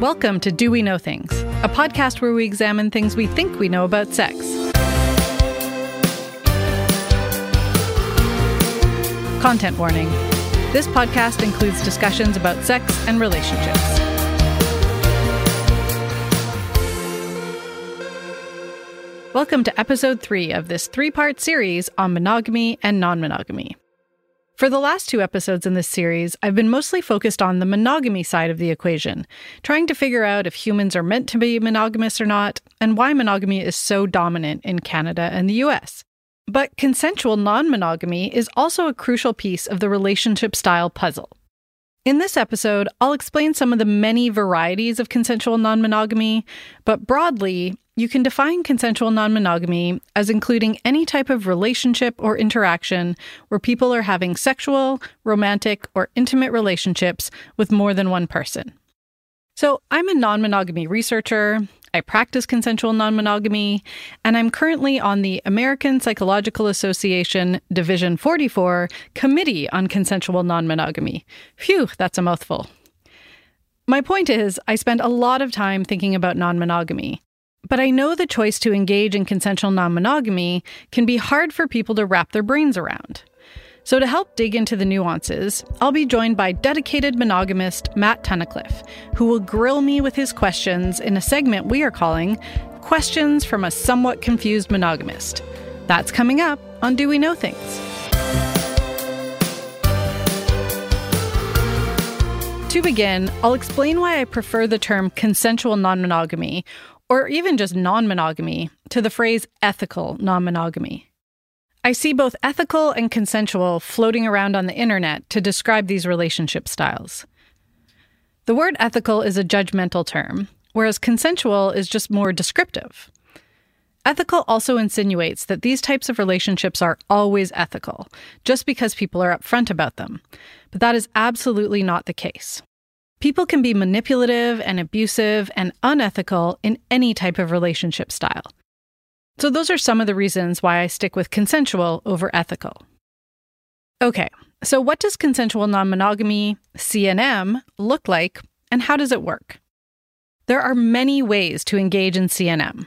Welcome to Do We Know Things, a podcast where we examine things we think we know about sex. Content warning this podcast includes discussions about sex and relationships. Welcome to episode three of this three part series on monogamy and non monogamy. For the last two episodes in this series, I've been mostly focused on the monogamy side of the equation, trying to figure out if humans are meant to be monogamous or not, and why monogamy is so dominant in Canada and the US. But consensual non monogamy is also a crucial piece of the relationship style puzzle. In this episode, I'll explain some of the many varieties of consensual non monogamy, but broadly, you can define consensual non monogamy as including any type of relationship or interaction where people are having sexual, romantic, or intimate relationships with more than one person. So, I'm a non monogamy researcher. I practice consensual non monogamy, and I'm currently on the American Psychological Association Division 44 Committee on Consensual Non Monogamy. Phew, that's a mouthful. My point is, I spend a lot of time thinking about non monogamy. But I know the choice to engage in consensual non monogamy can be hard for people to wrap their brains around. So, to help dig into the nuances, I'll be joined by dedicated monogamist Matt Tunnicliffe, who will grill me with his questions in a segment we are calling Questions from a Somewhat Confused Monogamist. That's coming up on Do We Know Things? To begin, I'll explain why I prefer the term consensual non monogamy, or even just non monogamy, to the phrase ethical non monogamy. I see both ethical and consensual floating around on the internet to describe these relationship styles. The word ethical is a judgmental term, whereas consensual is just more descriptive. Ethical also insinuates that these types of relationships are always ethical, just because people are upfront about them. But that is absolutely not the case. People can be manipulative and abusive and unethical in any type of relationship style. So, those are some of the reasons why I stick with consensual over ethical. Okay, so what does consensual non monogamy, CNM, look like, and how does it work? There are many ways to engage in CNM.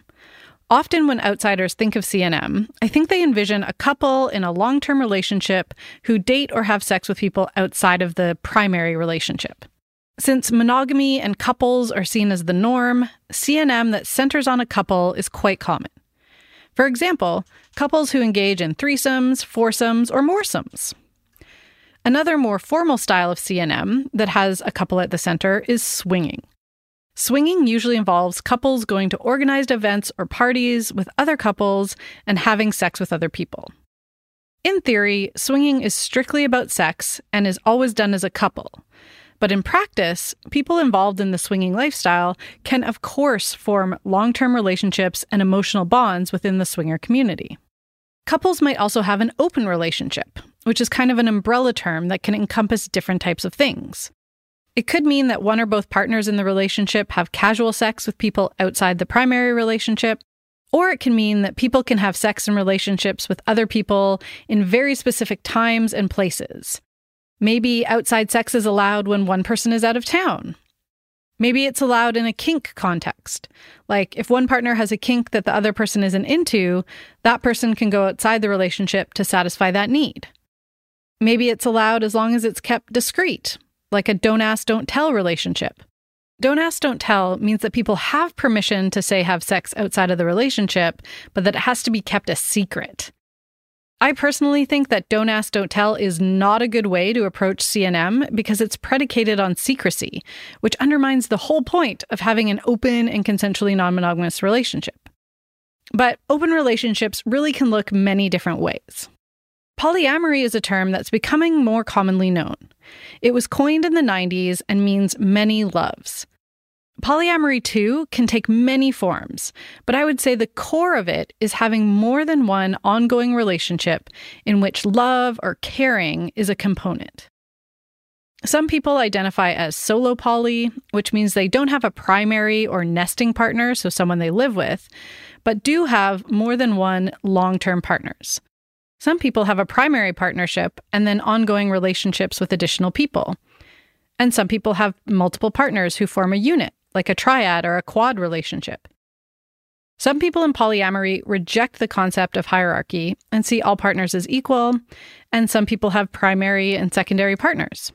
Often, when outsiders think of CNM, I think they envision a couple in a long term relationship who date or have sex with people outside of the primary relationship. Since monogamy and couples are seen as the norm, CNM that centers on a couple is quite common. For example, couples who engage in threesomes, foursomes, or moresomes. Another more formal style of CNM that has a couple at the center is swinging. Swinging usually involves couples going to organized events or parties with other couples and having sex with other people. In theory, swinging is strictly about sex and is always done as a couple. But in practice, people involved in the swinging lifestyle can, of course, form long term relationships and emotional bonds within the swinger community. Couples might also have an open relationship, which is kind of an umbrella term that can encompass different types of things. It could mean that one or both partners in the relationship have casual sex with people outside the primary relationship, or it can mean that people can have sex and relationships with other people in very specific times and places. Maybe outside sex is allowed when one person is out of town. Maybe it's allowed in a kink context. Like if one partner has a kink that the other person isn't into, that person can go outside the relationship to satisfy that need. Maybe it's allowed as long as it's kept discreet, like a don't ask, don't tell relationship. Don't ask, don't tell means that people have permission to say have sex outside of the relationship, but that it has to be kept a secret. I personally think that don't ask, don't tell is not a good way to approach CNM because it's predicated on secrecy, which undermines the whole point of having an open and consensually non monogamous relationship. But open relationships really can look many different ways. Polyamory is a term that's becoming more commonly known. It was coined in the 90s and means many loves. Polyamory, too, can take many forms, but I would say the core of it is having more than one ongoing relationship in which love or caring is a component. Some people identify as solo poly, which means they don't have a primary or nesting partner, so someone they live with, but do have more than one long term partners. Some people have a primary partnership and then ongoing relationships with additional people. And some people have multiple partners who form a unit, like a triad or a quad relationship. Some people in polyamory reject the concept of hierarchy and see all partners as equal, and some people have primary and secondary partners.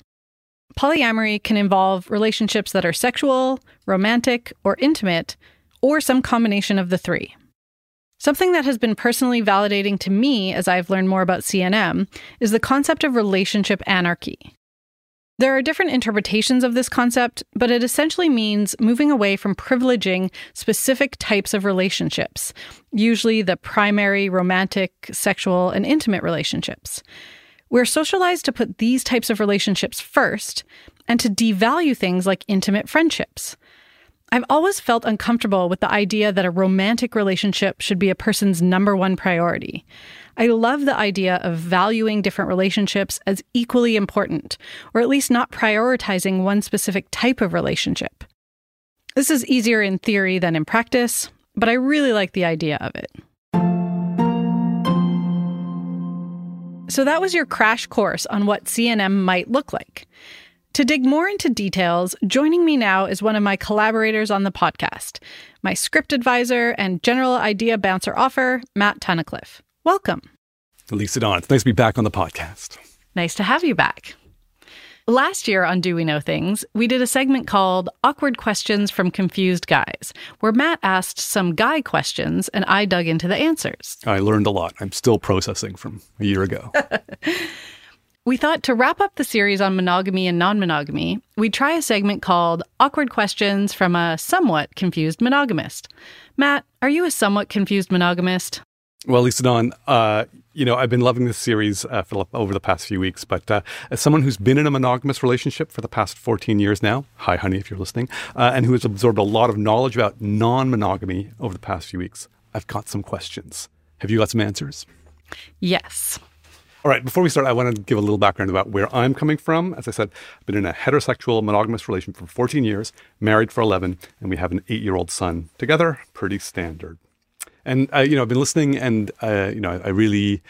Polyamory can involve relationships that are sexual, romantic, or intimate, or some combination of the three. Something that has been personally validating to me as I've learned more about CNM is the concept of relationship anarchy. There are different interpretations of this concept, but it essentially means moving away from privileging specific types of relationships, usually the primary, romantic, sexual, and intimate relationships. We're socialized to put these types of relationships first and to devalue things like intimate friendships. I've always felt uncomfortable with the idea that a romantic relationship should be a person's number one priority. I love the idea of valuing different relationships as equally important, or at least not prioritizing one specific type of relationship. This is easier in theory than in practice, but I really like the idea of it. So that was your crash course on what CNM might look like. To dig more into details, joining me now is one of my collaborators on the podcast, my script advisor and general idea bouncer offer, Matt Tunnicliffe. Welcome. Lisa Dawn, it's nice to be back on the podcast. Nice to have you back. Last year on Do We Know Things, we did a segment called Awkward Questions from Confused Guys, where Matt asked some guy questions and I dug into the answers. I learned a lot. I'm still processing from a year ago. We thought to wrap up the series on monogamy and non monogamy, we'd try a segment called Awkward Questions from a Somewhat Confused Monogamist. Matt, are you a somewhat confused monogamist? Well, Lisa Dawn, uh, you know, I've been loving this series uh, for, over the past few weeks, but uh, as someone who's been in a monogamous relationship for the past 14 years now, hi, honey, if you're listening, uh, and who has absorbed a lot of knowledge about non monogamy over the past few weeks, I've got some questions. Have you got some answers? Yes. All right, before we start, I want to give a little background about where I'm coming from. As I said, I've been in a heterosexual monogamous relationship for 14 years, married for 11, and we have an eight year old son together. Pretty standard. And, uh, you know, I've been listening and, uh, you know, I really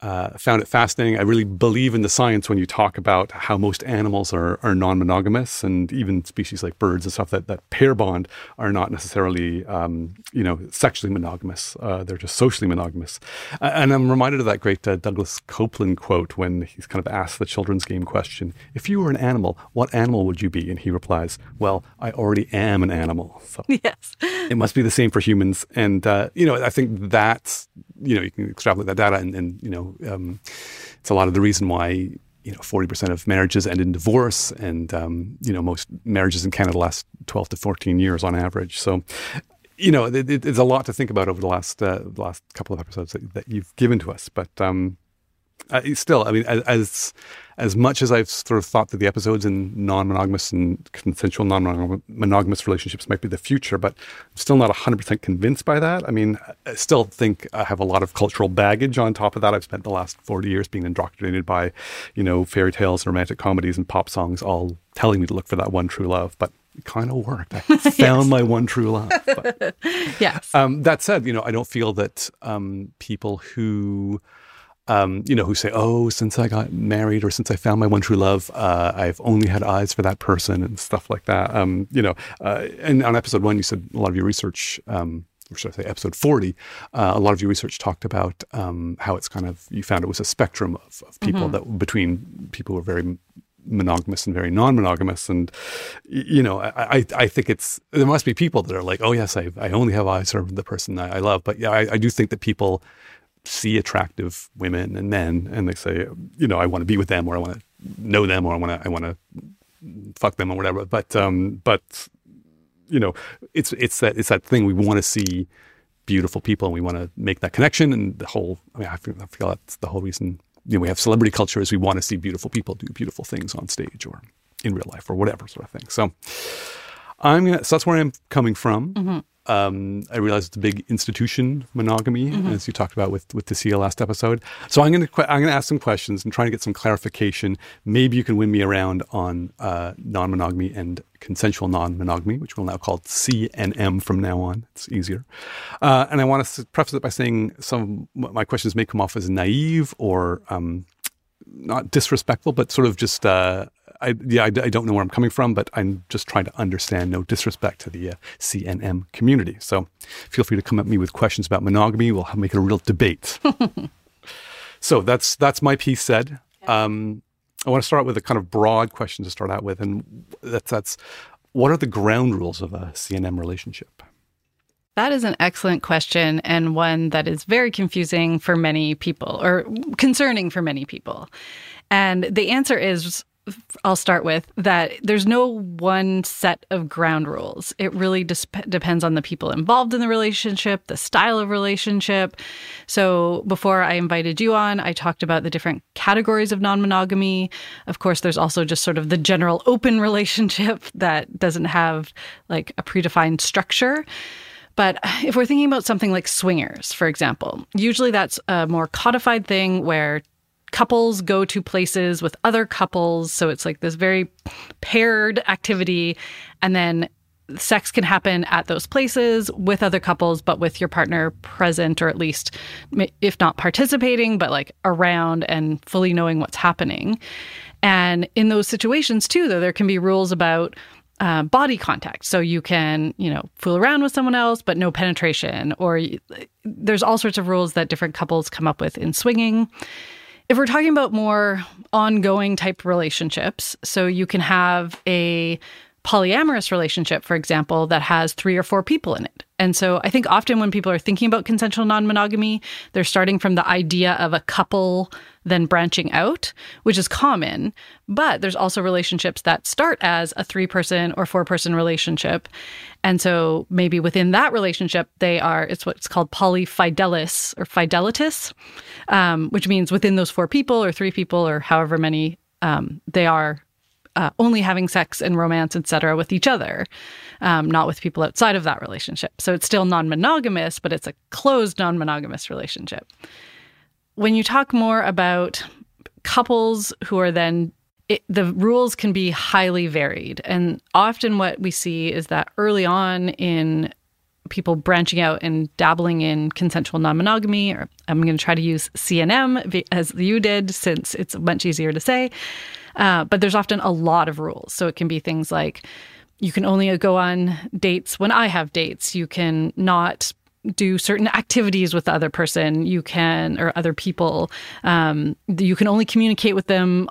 uh, found it fascinating. I really believe in the science when you talk about how most animals are, are non monogamous and even species like birds and stuff that, that pair bond are not necessarily, um, you know, sexually monogamous. Uh, they're just socially monogamous. Uh, and I'm reminded of that great uh, Douglas Coupland quote when he's kind of asked the children's game question If you were an animal, what animal would you be? And he replies, Well, I already am an animal. So yes. it must be the same for humans. And, uh, you know, I think that's, you know, you can extrapolate that data and, and you know, um, it's a lot of the reason why you know 40% of marriages end in divorce and um, you know most marriages in canada last 12 to 14 years on average. So you know it, it, it's a lot to think about over the last uh, last couple of episodes that, that you've given to us but um, uh, still, I mean, as as much as I've sort of thought that the episodes in non-monogamous and consensual non-monogamous relationships might be the future, but I'm still not 100% convinced by that. I mean, I still think I have a lot of cultural baggage on top of that. I've spent the last 40 years being indoctrinated by, you know, fairy tales, romantic comedies, and pop songs, all telling me to look for that one true love. But it kind of worked. I found my one true love. But, yes. Um, that said, you know, I don't feel that um, people who um, you know, who say, "Oh, since I got married or since I found my one true love, uh, I've only had eyes for that person," and stuff like that. Um, you know, uh, and on episode one, you said a lot of your research. Um, or should I say, episode 40, uh, a lot of your research talked about um, how it's kind of, you found it was a spectrum of, of people mm-hmm. that between people who are very monogamous and very non-monogamous and you know I, I think it's there must be people that are like oh yes I, I only have eyes for the person I, I love but yeah I, I do think that people see attractive women and men and they say, you know, I want to be with them or I want to know them or I want to, I want to fuck them or whatever. But, um, but, you know, it's, it's that, it's that thing we want to see beautiful people and we want to make that connection. And the whole, I mean, I feel, I feel that's the whole reason, you know, we have celebrity culture is we want to see beautiful people do beautiful things on stage or in real life or whatever sort of thing. So I'm going to, so that's where I'm coming from. Mm-hmm. Um, I realize it's a big institution monogamy, mm-hmm. as you talked about with with the last episode. So I'm going to I'm going to ask some questions and try to get some clarification. Maybe you can win me around on uh, non-monogamy and consensual non-monogamy, which we'll now call C and M from now on. It's easier. Uh, and I want to preface it by saying some of my questions may come off as naive or um, not disrespectful, but sort of just uh, I, yeah, I, I, don't know where I'm coming from, but I'm just trying to understand. No disrespect to the uh, CNM community. So feel free to come at me with questions about monogamy. We'll make it a real debate. so that's that's my piece said. Um, I want to start with a kind of broad question to start out with, and that's that's what are the ground rules of a CNM relationship? That is an excellent question and one that is very confusing for many people or concerning for many people. And the answer is I'll start with that there's no one set of ground rules. It really depends on the people involved in the relationship, the style of relationship. So, before I invited you on, I talked about the different categories of non monogamy. Of course, there's also just sort of the general open relationship that doesn't have like a predefined structure. But if we're thinking about something like swingers, for example, usually that's a more codified thing where couples go to places with other couples. So it's like this very paired activity. And then sex can happen at those places with other couples, but with your partner present, or at least, if not participating, but like around and fully knowing what's happening. And in those situations, too, though, there can be rules about uh, body contact. So you can, you know, fool around with someone else, but no penetration. Or there's all sorts of rules that different couples come up with in swinging. If we're talking about more ongoing type relationships, so you can have a polyamorous relationship, for example, that has three or four people in it. And so I think often when people are thinking about consensual non monogamy, they're starting from the idea of a couple then branching out, which is common. But there's also relationships that start as a three person or four person relationship. And so maybe within that relationship, they are, it's what's called polyfidelis or fidelitas, um, which means within those four people or three people or however many um, they are uh, only having sex and romance, etc., with each other, um, not with people outside of that relationship. So it's still non monogamous, but it's a closed non monogamous relationship. When you talk more about couples who are then it, the rules can be highly varied. And often what we see is that early on in people branching out and dabbling in consensual non monogamy, or I'm going to try to use CNM as you did, since it's much easier to say. Uh, but there's often a lot of rules. So it can be things like you can only go on dates when I have dates. You can not do certain activities with the other person. You can, or other people. Um, you can only communicate with them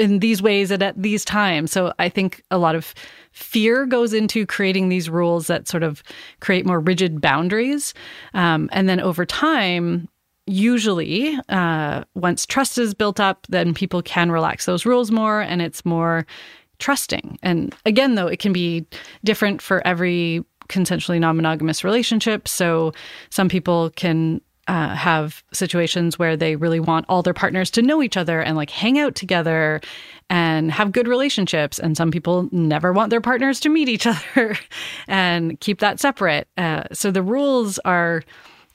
in, these ways and at these times. So I think a lot of fear goes into creating these rules that sort of create more rigid boundaries. Um, and then over time, usually uh, once trust is built up then people can relax those rules more and it's more trusting and again though it can be different for every consensually non-monogamous relationship so some people can uh, have situations where they really want all their partners to know each other and like hang out together and have good relationships. And some people never want their partners to meet each other and keep that separate. Uh, so the rules are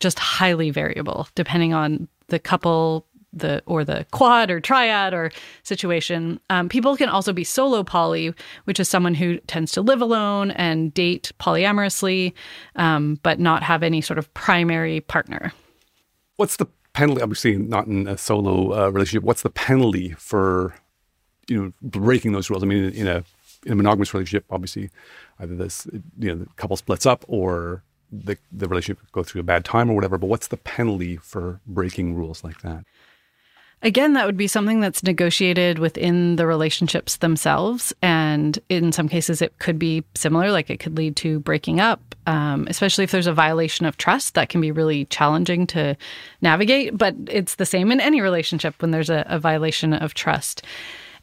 just highly variable depending on the couple the or the quad or triad or situation. Um, people can also be solo poly, which is someone who tends to live alone and date polyamorously, um, but not have any sort of primary partner. What's the penalty? Obviously, not in a solo uh, relationship. What's the penalty for you know breaking those rules? I mean, in a in a monogamous relationship, obviously, either this you know the couple splits up or the, the relationship go through a bad time or whatever, but what's the penalty for breaking rules like that? Again, that would be something that's negotiated within the relationships themselves. And in some cases, it could be similar, like it could lead to breaking up, um, especially if there's a violation of trust. That can be really challenging to navigate. But it's the same in any relationship when there's a, a violation of trust.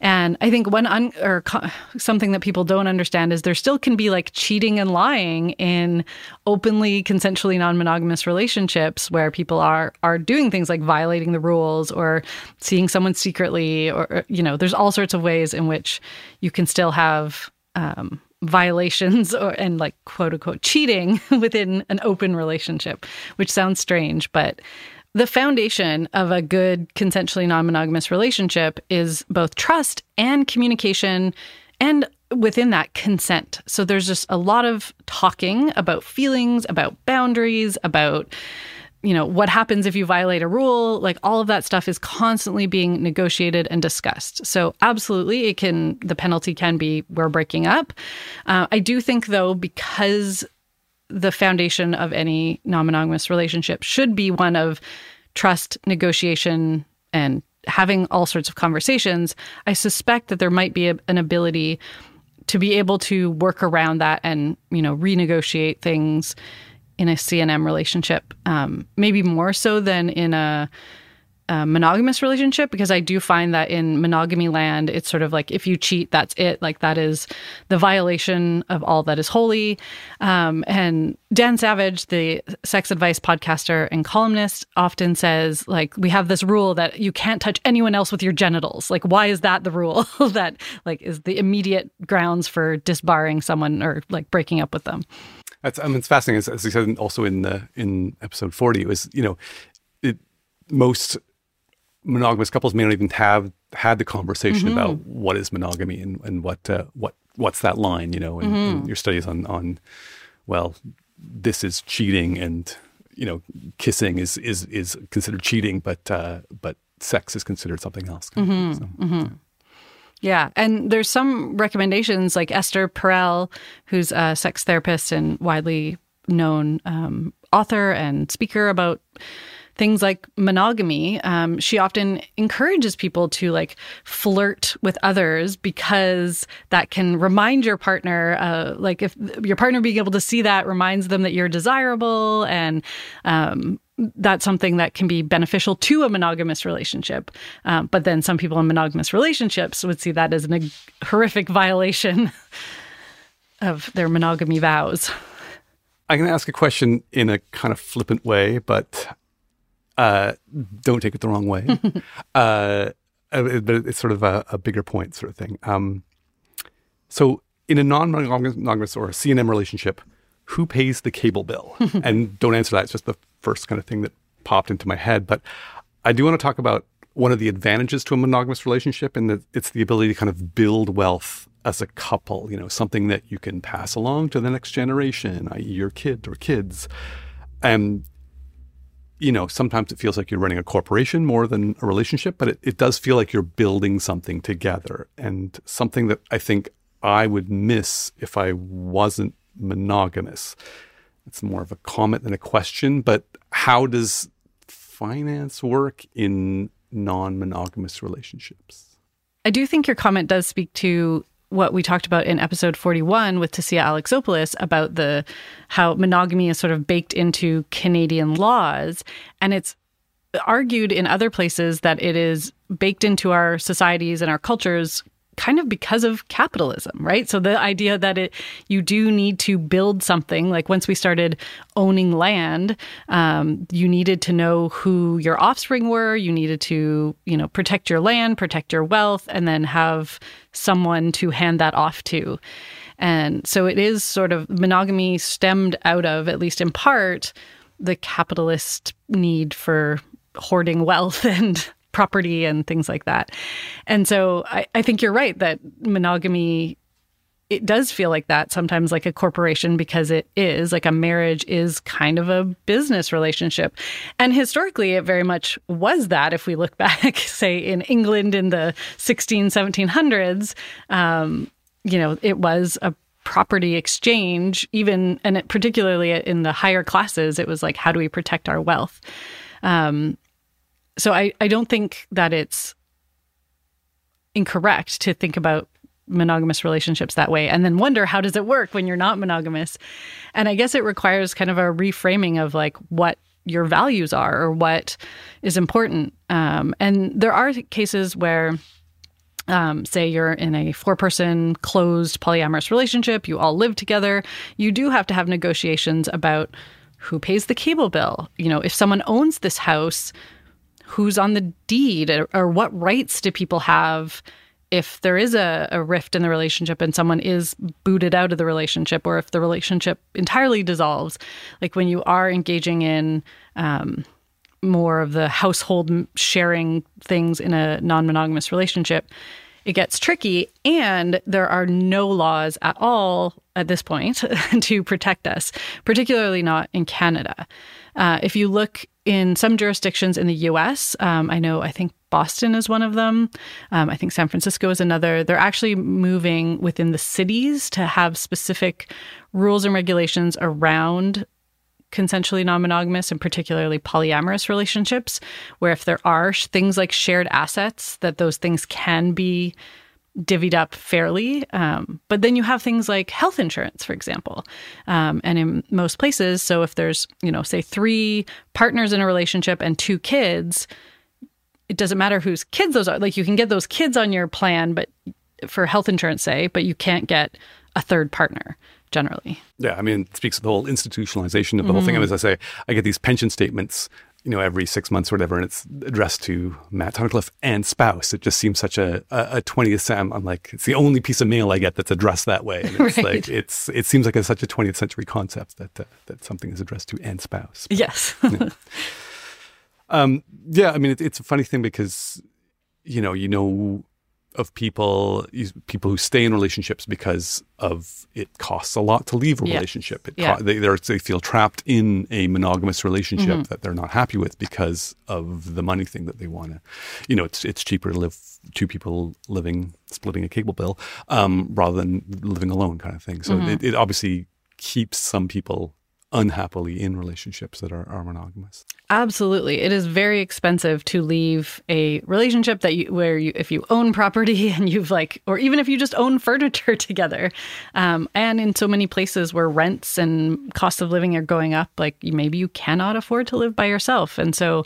And I think one un- or co- something that people don't understand is there still can be like cheating and lying in openly consensually non-monogamous relationships where people are are doing things like violating the rules or seeing someone secretly or you know there's all sorts of ways in which you can still have um, violations or and like quote unquote cheating within an open relationship, which sounds strange, but the foundation of a good consensually non monogamous relationship is both trust and communication, and within that, consent. So there's just a lot of talking about feelings, about boundaries, about you know, what happens if you violate a rule? Like all of that stuff is constantly being negotiated and discussed. So, absolutely, it can, the penalty can be we're breaking up. Uh, I do think, though, because the foundation of any non monogamous relationship should be one of trust, negotiation, and having all sorts of conversations, I suspect that there might be a, an ability to be able to work around that and, you know, renegotiate things in a CNM relationship, um, maybe more so than in a, a, monogamous relationship, because I do find that in monogamy land, it's sort of like if you cheat, that's it. Like that is the violation of all that is holy. Um, and Dan Savage, the sex advice podcaster and columnist, often says, like, we have this rule that you can't touch anyone else with your genitals. Like, why is that the rule that, like, is the immediate grounds for disbarring someone or like breaking up with them? That's I mean, it's fascinating. As, as I said also in the in episode forty, it was you know, it, most monogamous couples may not even have had the conversation mm-hmm. about what is monogamy and and what uh, what what's that line. You know, and, mm-hmm. and your studies on on well, this is cheating, and you know, kissing is is is considered cheating, but uh, but sex is considered something else. Mm-hmm. So, yeah. Mm-hmm. Yeah. And there's some recommendations like Esther Perel, who's a sex therapist and widely known um, author and speaker about things like monogamy um, she often encourages people to like flirt with others because that can remind your partner uh, like if your partner being able to see that reminds them that you're desirable and um, that's something that can be beneficial to a monogamous relationship. Um, but then some people in monogamous relationships would see that as a horrific violation of their monogamy vows. I'm going to ask a question in a kind of flippant way, but uh, don't take it the wrong way. uh, but it's sort of a, a, bigger point, sort of thing. Um, so, in a non monogamous or a CNM relationship, who pays the cable bill? and don't answer that. It's just the first kind of thing that popped into my head. But I do want to talk about one of the advantages to a monogamous relationship, and that it's the ability to kind of build wealth as a couple. You know, something that you can pass along to the next generation, i.e., your kid or kids. And you know, sometimes it feels like you're running a corporation more than a relationship, but it, it does feel like you're building something together and something that I think I would miss if I wasn't monogamous. It's more of a comment than a question, but how does finance work in non monogamous relationships? I do think your comment does speak to what we talked about in episode 41 with Tasia Alexopoulos about the how monogamy is sort of baked into Canadian laws. And it's argued in other places that it is baked into our societies and our cultures kind of because of capitalism, right? So the idea that it you do need to build something like once we started owning land, um, you needed to know who your offspring were. You needed to you know protect your land, protect your wealth, and then have someone to hand that off to. And so it is sort of monogamy stemmed out of, at least in part, the capitalist need for hoarding wealth and property and things like that. And so I, I think you're right that monogamy it does feel like that sometimes like a corporation because it is like a marriage is kind of a business relationship and historically it very much was that if we look back say in england in the 16 1700s um, you know it was a property exchange even and it, particularly in the higher classes it was like how do we protect our wealth um, so I, I don't think that it's incorrect to think about monogamous relationships that way and then wonder how does it work when you're not monogamous? And i guess it requires kind of a reframing of like what your values are or what is important. Um, and there are cases where um, say you're in a four person closed polyamorous relationship you all live together you do have to have negotiations about who pays the cable bill. You know if someone owns this house who's on the deed or, or what rights do people have if there is a, a, rift in the relationship and someone is booted out of the relationship or if the relationship entirely dissolves? Like when you are engaging in um, more of the household sharing things in a non-monogamous relationship it gets tricky and there are no laws at all at this point to protect us particularly not in canada. Uh, if you look in some jurisdictions in the US, um, I know, I think Boston is one of them. Um, I think San Francisco is another. They're actually moving within the cities to have specific rules and regulations around consensually non monogamous and particularly polyamorous relationships, where if there are things like shared assets, that those things can be divvied up fairly. Um, but then you have things like health insurance, for example. Um, and in most places, so if there's, you know, say three partners in a relationship and two kids, it doesn't matter whose kids those are. Like you can get those kids on your plan, but for health insurance, say, but you can't get a third partner generally. Yeah, I mean, it speaks to the whole institutionalization of the mm-hmm. whole thing. And mm-hmm. as I say, I get these pension statements you know, every six months or whatever, and it's addressed to Matt Tunnicliffe and spouse. It just seems such a a twentieth Sam. I'm like, it's the only piece of mail I get that's addressed that way. And it's right. like it's it seems like it's such a twentieth century concept that uh, that something is addressed to and spouse. But, yes. yeah. Um, yeah, I mean, it, it's a funny thing because you know, you know of people people who stay in relationships because of it costs a lot to leave a yeah. relationship. It yeah. co- they they feel trapped in a monogamous relationship mm-hmm. that they're not happy with because of the money thing that they want to. You know, it's it's cheaper to live two people living splitting a cable bill um, rather than living alone, kind of thing. So mm-hmm. it, it obviously keeps some people unhappily in relationships that are, are monogamous. Absolutely. It is very expensive to leave a relationship that you where you if you own property and you've like or even if you just own furniture together. Um, and in so many places where rents and costs of living are going up, like maybe you cannot afford to live by yourself. And so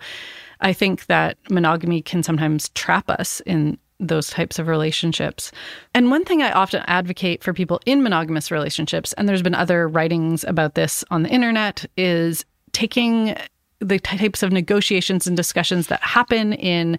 I think that monogamy can sometimes trap us in those types of relationships. And one thing I often advocate for people in monogamous relationships, and there's been other writings about this on the internet, is taking the types of negotiations and discussions that happen in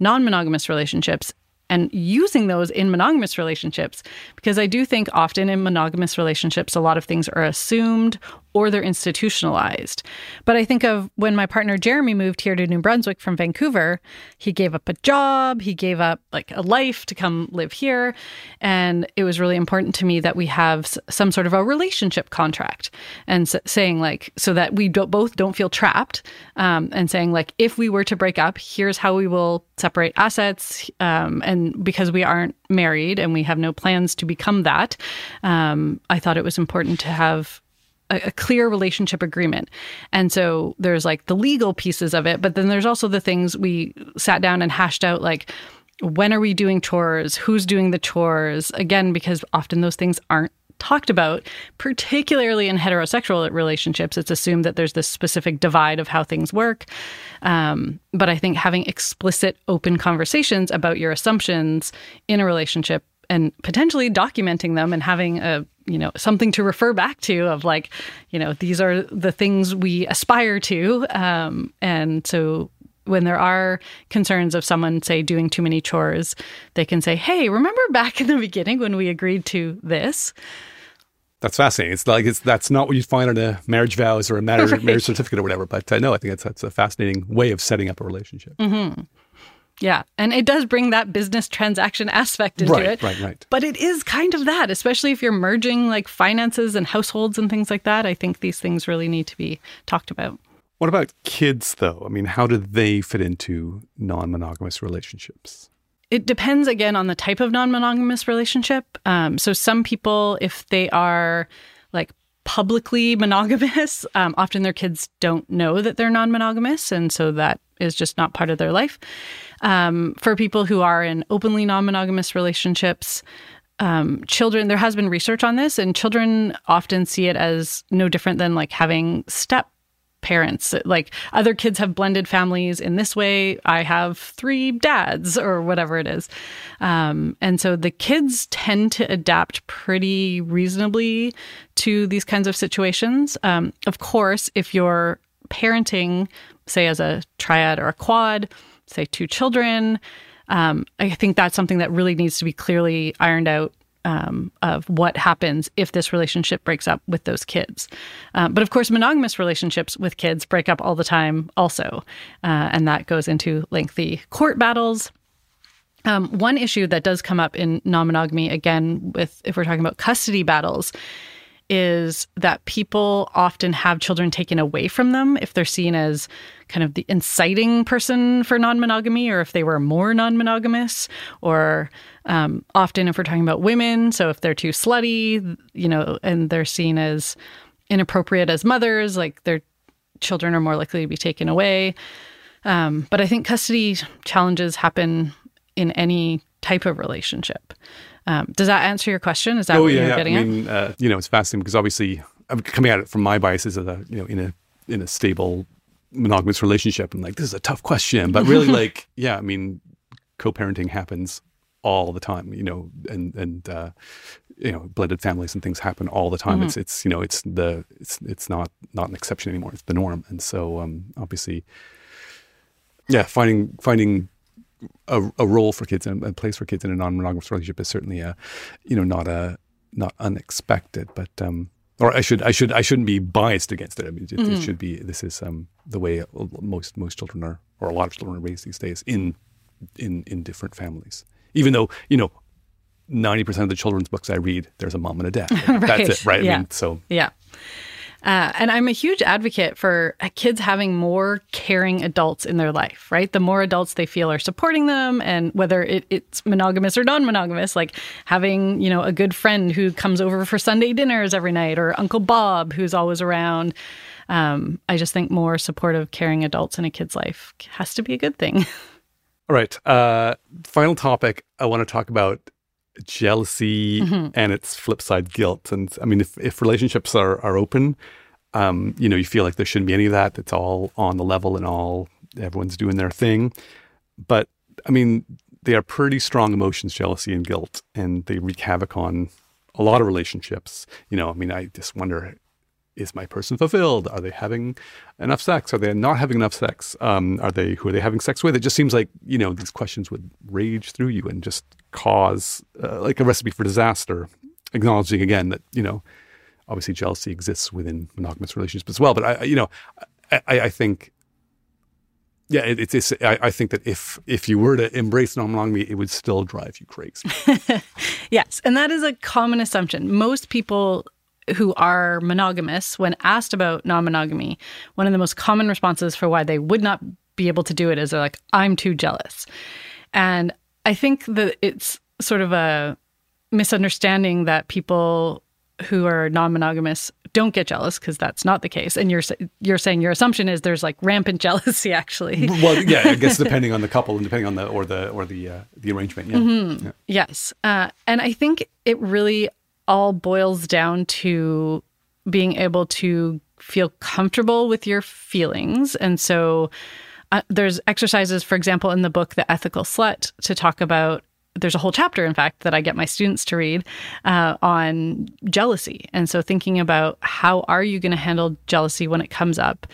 non monogamous relationships and using those in monogamous relationships because I do think often in monogamous relationships, a lot of things are assumed or they're institutionalized. But I think of when my partner Jeremy moved here to New Brunswick from Vancouver, he gave up a job, he gave up like a life to come live here. And it was really important to me that we have some sort of a relationship contract and saying, like, so that we don't, both don't feel trapped um, and saying, like, if we were to break up, here's how we will separate assets. Um, and because we aren't married and we have no plans to become that, um, I thought it was important to have a, a, clear relationship agreement. And so there's like the legal pieces of it, but then there's also the things we sat down and hashed out like when are we doing chores? Who's doing the chores? Again, because often those things aren't talked about, particularly in heterosexual relationships. It's assumed that there's this specific divide of how things work. Um, but I think having explicit, open conversations about your assumptions in a relationship and potentially documenting them and having a you know something to refer back to of like you know these are the things we aspire to um, and so when there are concerns of someone say doing too many chores they can say hey remember back in the beginning when we agreed to this that's fascinating. It's like it's that's not what you find in a marriage vows or a marriage, right. marriage certificate or whatever. But uh, no, I think that's that's a fascinating way of setting up a relationship. Mm-hmm. Yeah. And it does bring that business transaction aspect into right, it. Right, right. But it is kind of that, especially if you're merging like finances and households and things like that. I think these things really need to be talked about. What about kids, though? I mean, how do they fit into non monogamous relationships? It depends again on the type of non monogamous relationship. Um, so, some people, if they are like publicly monogamous, um, often their kids don't know that they're non monogamous. And so that is just not part of their life. Um, for people who are in openly non monogamous relationships, um, children, there has been research on this, and children often see it as no different than like having step parents. Like other kids have blended families in this way. I have three dads or whatever it is. Um, and so the kids tend to adapt pretty reasonably to these kinds of situations. Um, of course, if you're parenting say as a triad or a quad, say two children. Um, I think that's something that really needs to be clearly ironed out um, of what happens if this relationship breaks up with those kids. Uh, but of course, monogamous relationships with kids break up all the time, also, uh, and that goes into lengthy court battles. Um, one issue that does come up in non monogamy, again, with if we're talking about custody battles, is that people often have children taken away from them if they're seen as kind of the inciting person for non monogamy or if they were more non monogamous, or um, often if we're talking about women, so if they're too slutty, you know, and they're seen as inappropriate as mothers, like their children are more likely to be taken away. Um, but I think custody challenges happen in any type of relationship. Um, does that answer your question? Is that oh, what yeah, you're getting at? yeah. getting I mean, uh, you know, it's fascinating because obviously I'm coming at it from my biases as a, you know, in a in a stable monogamous relationship and like this is a tough question, but really like yeah, I mean, co-parenting happens all the time, you know, and and uh, you know, blended families and things happen all the time. Mm-hmm. It's it's you know, it's the it's it's not not an exception anymore. It's the norm, and so um, obviously, yeah, finding finding a, a role for kids and a place for kids in a non-monogamous relationship is certainly a, you know, not a not unexpected, but um, or I should I should I shouldn't be biased against it. I mean, it, Mm-hmm. it should be this is um, the way most most children are, or a lot of children are raised these days in in in different families. Even though you know. Ninety percent of the children's books I read, there's a mom and a dad. Right. That's it, right? I Yeah. mean, so Yeah. Uh, and I'm a huge advocate for kids having more caring adults in their life, right? The more adults they feel are supporting them, and whether it, it's monogamous or non monogamous, like having, you know, a good friend who comes over for Sunday dinners every night, or Uncle Bob who's always around. Um, I just think more supportive, caring adults in a kid's life has to be a good thing. All right. Uh, final topic. I want to talk about jealousy and its flip side, guilt. And I mean, if, if relationships are, are open, um, you know, you feel like there shouldn't be any of that. It's all on the level and all everyone's doing their thing. But I mean, they are pretty strong emotions, jealousy and guilt, and they wreak havoc on a lot of relationships. You know, I mean, I just wonder is my person fulfilled? Are they having enough sex? Are they not having enough sex? Um, are they who are they having sex with? It just seems like you know these questions would rage through you and just cause uh, like a recipe for disaster. Acknowledging again that you know obviously jealousy exists within monogamous relationships as well, but I you know I, I think. Yeah, it, it's. it's I, I think that if if you were to embrace non-monogamy, it would still drive you crazy. Yes, and that is a common assumption. Most people who are monogamous, when asked about non monogamy, one of the most common responses for why they would not be able to do it is they're like, I'm too jealous. And I think that it's sort of a misunderstanding that people who are non monogamous don't get jealous because that's not the case. And you're you're saying your assumption is there's like rampant jealousy actually. well, yeah, I guess depending on the couple and depending on the or the or the uh, the arrangement. Yeah. yeah. Yes. Uh, and I think it really all boils down to being able to feel comfortable with your feelings. And so uh, there's exercises, for example, in the book, The Ethical Slut, to talk about. There's a whole chapter, in fact, that I get my students to read uh, on jealousy. And so thinking about how are you going to handle jealousy when it comes up?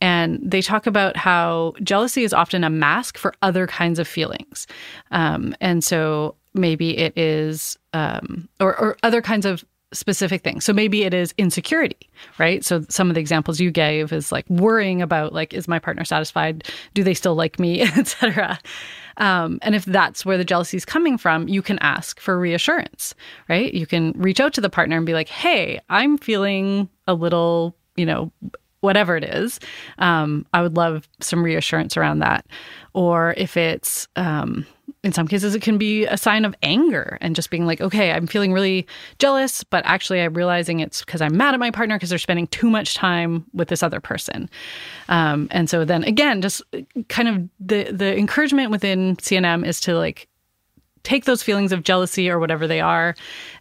And they talk about how jealousy is often a mask for other kinds of feelings. Um, and so maybe it is, um, or, or other kinds of specific things. So maybe it is insecurity, right? So some of the examples you gave is like worrying about like, is my partner satisfied? Do they still like me, etc. Um, and if that's where the jealousy is coming from, you can ask for reassurance, right? You can reach out to the partner and be like, hey, I'm feeling a little, you know, whatever it is. Um, I would love some reassurance around that. Or if it's, um, in some cases, it can be a sign of anger and just being like, okay, I'm feeling really jealous, but actually I'm realizing it's because I'm mad at my partner because they're spending too much time with this other person. Um, and so then again, just kind of the the encouragement within CNM is to like take those feelings of jealousy or whatever they are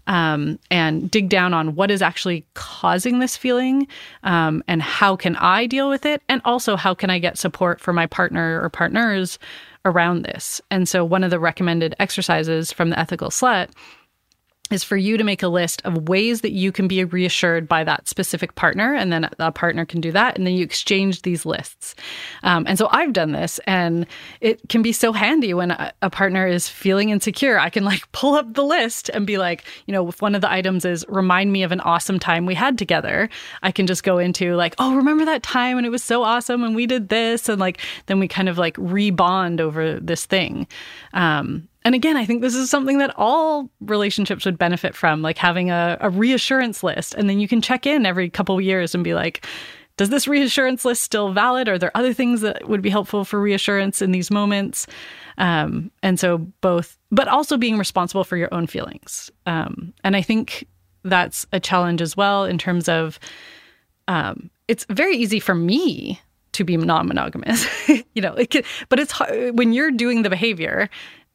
um, and dig down on what is actually causing this feeling um, and how can i deal with it and also how can i get support for my partner or partners around this. And so one of the recommended exercises from the ethical slut is for you to make a list of ways that you can be reassured by that specific partner, and then a partner can do that, and then you exchange these lists. Um, and so I've done this, and it can be so handy when a, a partner is feeling insecure. I can like pull up the list and be like, you know, if one of the items is remind me of an awesome time we had together, I can just go into like, oh, remember that time and it was so awesome and we did this, and like then we kind of like rebond over this thing. Um, and again, I think this is something that all relationships would benefit from, like having a, a reassurance list. And then you can check in every couple of years and be like, does this reassurance list still valid? Are there other things that would be helpful for reassurance in these moments? Um, and so both, but also being responsible for your own feelings. Um, and I think that's a challenge as well in terms of um, it's very easy for me to be non-monogamous you know it can, but it's hard when you're doing the behavior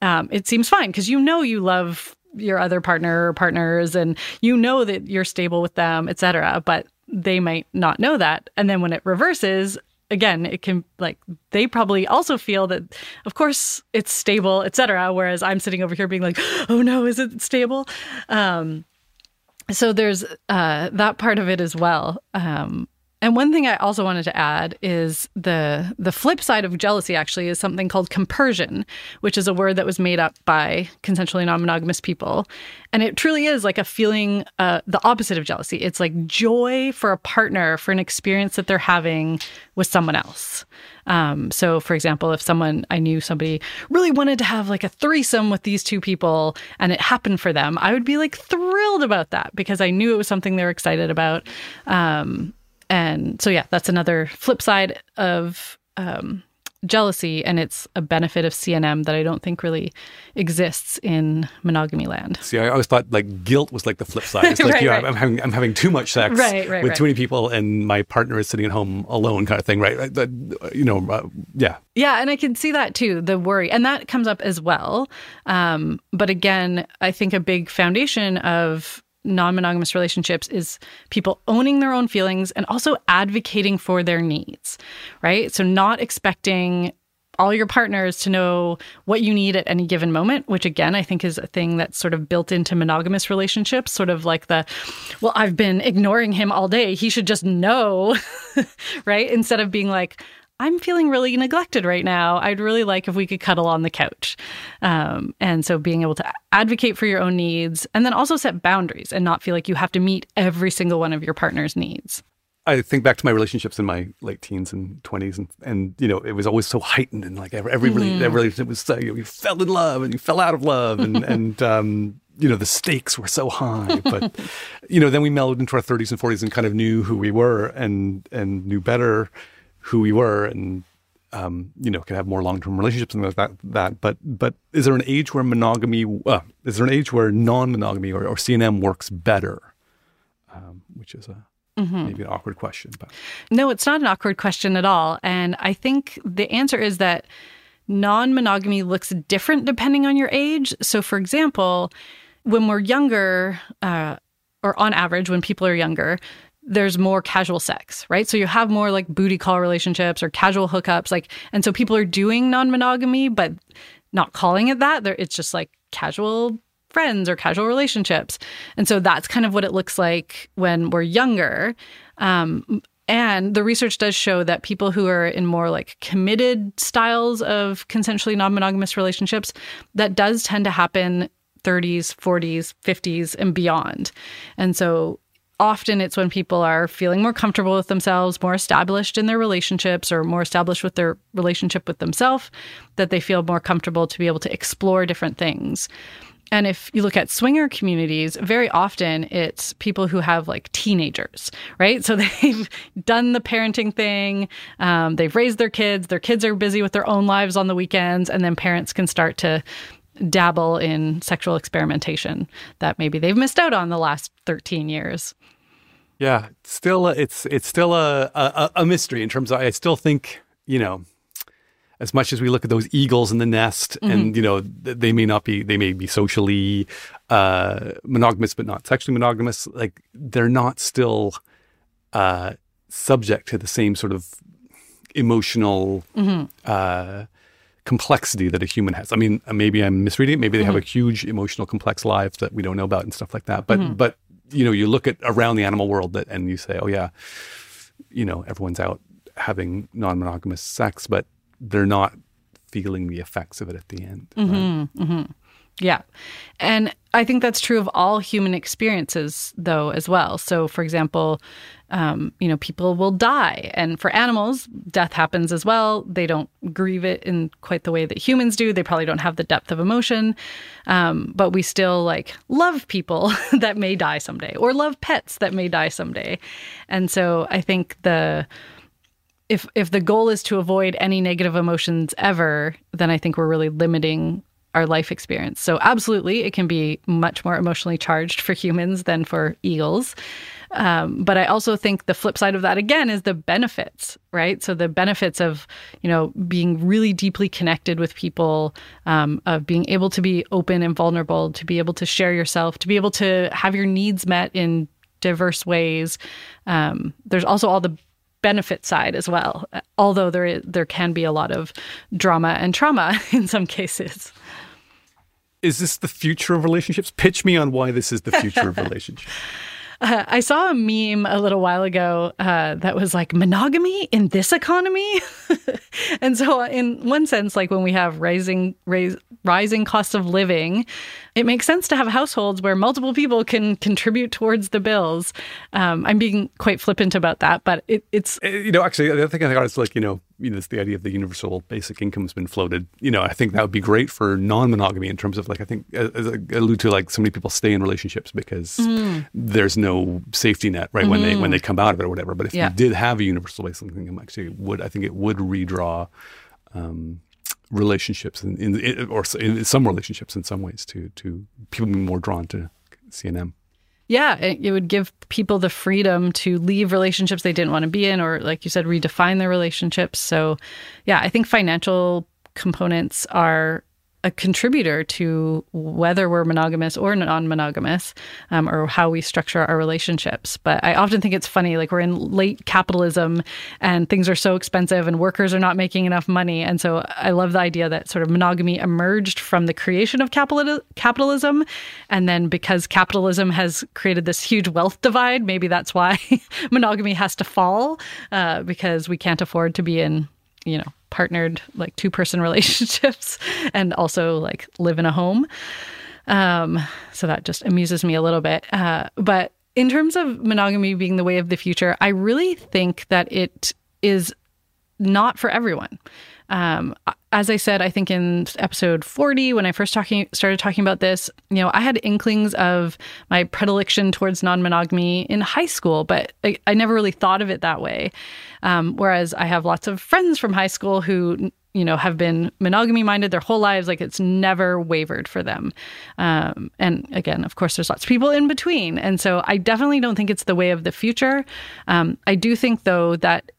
um, it seems fine because you know you love your other partner or partners and you know that you're stable with them etc but they might not know that. And then when it reverses again it can like they probably also feel that of course it's stable etc whereas i'm sitting over here being like oh no is it stable? Um so there's uh that part of it as well. Um and one thing I also wanted to add is the the flip side of jealousy actually is something called compersion, which is a word that was made up by consensually non-monogamous people, and it truly is like a feeling uh, the opposite of jealousy. It's like joy for a partner for an experience that they're having with someone else. Um, so, for example, if someone I knew somebody really wanted to have like a threesome with these two people and it happened for them, I would be like thrilled about that because I knew it was something they were excited about. Um, and so yeah that's another flip side of um, jealousy. And it's a benefit of cnm that i don't think really exists in monogamy land. See i always thought like guilt was like the flip side. It's like right, yeah right. I'm, having, I'm having too much sex right, with too many people and my partner is sitting at home alone kind of thing right? That, you know uh, yeah. Yeah and i can see that too the worry. And that comes up as well. Um, but again i think a big foundation of non monogamous relationships is people owning their own feelings and also advocating for their needs, right? So, not expecting all your partners to know what you need at any given moment, which again, I think is a thing that's sort of built into monogamous relationships, sort of like the, well, I've been ignoring him all day. He should just know, right? Instead of being like, I'm feeling really neglected right now. I'd really like if we could cuddle on the couch. Um, and so being able to advocate for your own needs and then also set boundaries and not feel like you have to meet every single one of your partner's needs. I think back to my relationships in my late teens and twenties, and and you know it was always so heightened, and like every every, mm. every relationship was so you, know, you, fell in love and you fell out of love, and and um, you know the stakes were so high. But you know then we mellowed into our thirties and forties and kind of knew who we were and and knew better who we were and um, you know could have more long-term relationships and like that that. But but is there an age where monogamy uh, is there an age where non-monogamy or, or cnm works better? Um, which is a mm-hmm. maybe an awkward question but. No it's not an awkward question at all. And i think the answer is that non-monogamy looks different depending on your age. So for example when we're younger uh, or on average when people are younger there's more casual sex, right? So you have more like booty call relationships or casual hookups, like, and so people are doing non-monogamy, but not calling it that. They're, it's just like casual friends or casual relationships, and so that's kind of what it looks like when we're younger. Um, and the research does show that people who are in more like committed styles of consensually non-monogamous relationships, that does tend to happen 30s, 40s, 50s, and beyond. And so often it's when people are feeling more comfortable with themselves, more established in their relationships, or more established with their relationship with themselves, that they feel more comfortable to be able to explore different things. And if you look at swinger communities, very often it's people who have like teenagers, right? So they've done the parenting thing, um, they've raised their kids, their kids are busy with their own lives on the weekends, and then parents can start to dabble in sexual experimentation that maybe they've missed out on the last 13 years. Yeah, still it's it's still a, a, a mystery in terms of I still think you know as much as we look at those eagles in the nest mm-hmm. and you know they may not be they may be socially uh, monogamous but not sexually monogamous like they're not still uh, subject to the same sort of emotional mm-hmm. uh, complexity that a human has. I mean, maybe I'm misreading it. Maybe they mm-hmm. have a huge emotional, complex life that we don't know about and stuff like that. But mm-hmm. but you know, you look at around the animal world that, and you say, oh yeah, you know, everyone's out having non-monogamous sex, but they're not feeling the effects of it at the end. Mm-hmm, mm-hmm. Yeah. And I think that's true of all human experiences, though, as well. So, for example, um, you know, people will die. And for animals, death happens as well. They don't grieve it in quite the way that humans do. They probably don't have the depth of emotion. Um, but we still like love people that may die someday or love pets that may die someday. And so I think the if if the goal is to avoid any negative emotions ever, then I think we're really limiting our life experience. So absolutely, it can be much more emotionally charged for humans than for eagles. Um, but I also think the flip side of that again is the benefits, right? So the benefits of you know being really deeply connected with people, um, of being able to be open and vulnerable, to be able to share yourself, to be able to have your needs met in diverse ways. Um, there's also all the benefit side as well, although there is, there can be a lot of drama and trauma in some cases is this the future of relationships? Pitch me on why this is the future of relationships. Uh, I saw a meme a little while ago uh, that was like monogamy in this economy, and so in one sense, like when we have rising rais- rising costs of living, it makes sense to have households where multiple people can contribute towards the bills. Um, I'm being quite flippant about that, but it, it's uh, you know actually the other thing I thought is like you know you know, the idea of the universal basic income has been floated. You know, I think that would be great for non-monogamy in terms of like I think as I allude to like so many people stay in relationships because mm. there's no safety net right mm. when they when they mm. come out of it or whatever. But if yeah. you did have a universal basic income, actually would I think it would redraw um, relationships in, in, or in some relationships in some ways to to people being more drawn to CNM. Yeah, it, would give people the freedom to leave relationships they didn't want to be in, or like you said, redefine their relationships. So, yeah, I think financial components are a contributor to whether we're monogamous or non-monogamous um, or how we structure our relationships. But i often think it's funny like we're in late capitalism and things are so expensive and workers are not making enough money. And so i love the idea that sort of monogamy emerged from the creation of capitalism. And then because capitalism has created this huge wealth divide maybe that's why monogamy has to fall uh, because we can't afford to be in you know partnered like two person relationships and also like live in a home. Um, so that just amuses me a little bit. Uh, but in terms of monogamy being the way of the future, I really think that it is not for everyone. Um, as I said, I think in episode 40, when I first talking started talking about this, you know, I had inklings of my predilection towards non-monogamy in high school, but I, I never really thought of it that way. Um, whereas I have lots of friends from high school who you know have been monogamy minded their whole lives like it's never wavered for them. Um, and again of course there's lots of people in between. And so i definitely don't think it's the way of the future. Um, i do think though that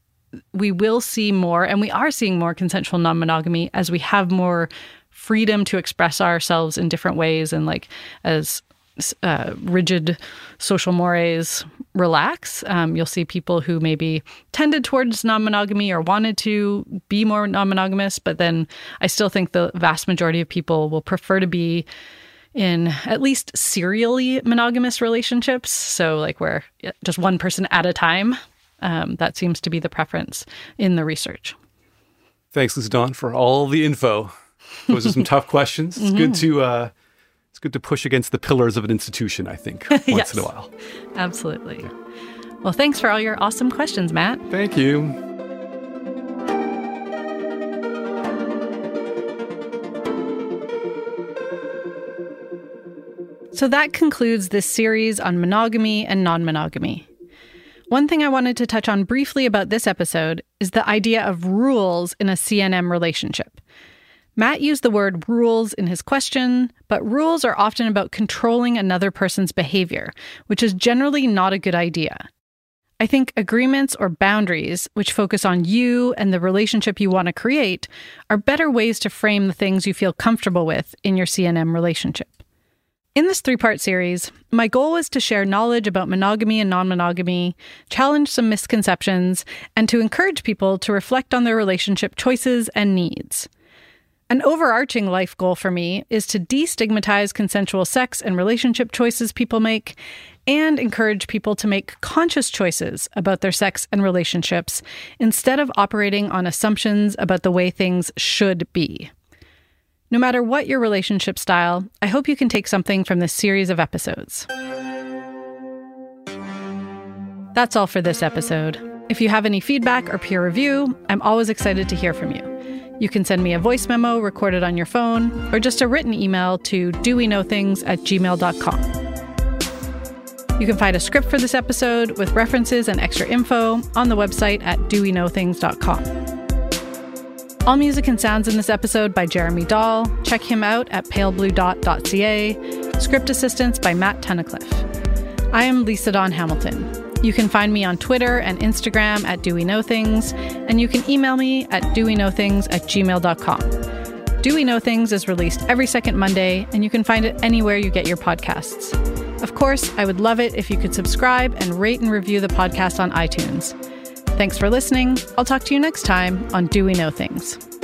we will see more, and we are seeing more consensual non monogamy as we have more freedom to express ourselves in different ways and like as uh, rigid social mores relax, um, you'll see people who maybe tended towards non monogamy or wanted to be more non monogamous, but then I still think the vast majority of people will prefer to be in at least serially monogamous relationships. So, like where just one person at a time um, that seems to be the preference in the research. Thanks, Lisa Dawn, for all the info. Those are some tough questions. It's mm-hmm. good to uh, it's good to push against the pillars of an institution. I think once yes, in a while. Absolutely. Okay. Well, thanks for all your awesome questions, Matt. Thank you. So that concludes this series on monogamy and non monogamy. One thing I wanted to touch on briefly about this episode is the idea of rules in a CNM relationship. Matt used the word rules in his question, but rules are often about controlling another person's behavior, which is generally not a good idea. I think agreements or boundaries, which focus on you and the relationship you want to create, are better ways to frame the things you feel comfortable with in your CNM relationship. In this three part series, my goal was to share knowledge about monogamy and non monogamy, challenge some misconceptions, and to encourage people to reflect on their relationship choices and needs. An overarching life goal for me is to destigmatize consensual sex and relationship choices people make and encourage people to make conscious choices about their sex and relationships instead of operating on assumptions about the way things should be. No matter what your relationship style, I hope you can take something from this series of episodes. That's all for this episode. If you have any feedback or peer review, I'm always excited to hear from you. You can send me a voice memo recorded on your phone or just a written email to doweknowthings at gmail.com. You can find a script for this episode with references and extra info on the website at doweknowthings.com. All music and sounds in this episode by Jeremy Dahl. Check him out at palebluedot.ca. Script assistance by Matt Tunnicliffe. I am Lisa Dawn Hamilton. You can find me on Twitter and Instagram at Do We Know Things, and you can email me at doweknowthings at gmail.com. Do We Know Things is released every second Monday, and you can find it anywhere you get your podcasts. Of course, I would love it if you could subscribe and rate and review the podcast on iTunes. Thanks for listening. I'll talk to you next time on Do We Know Things.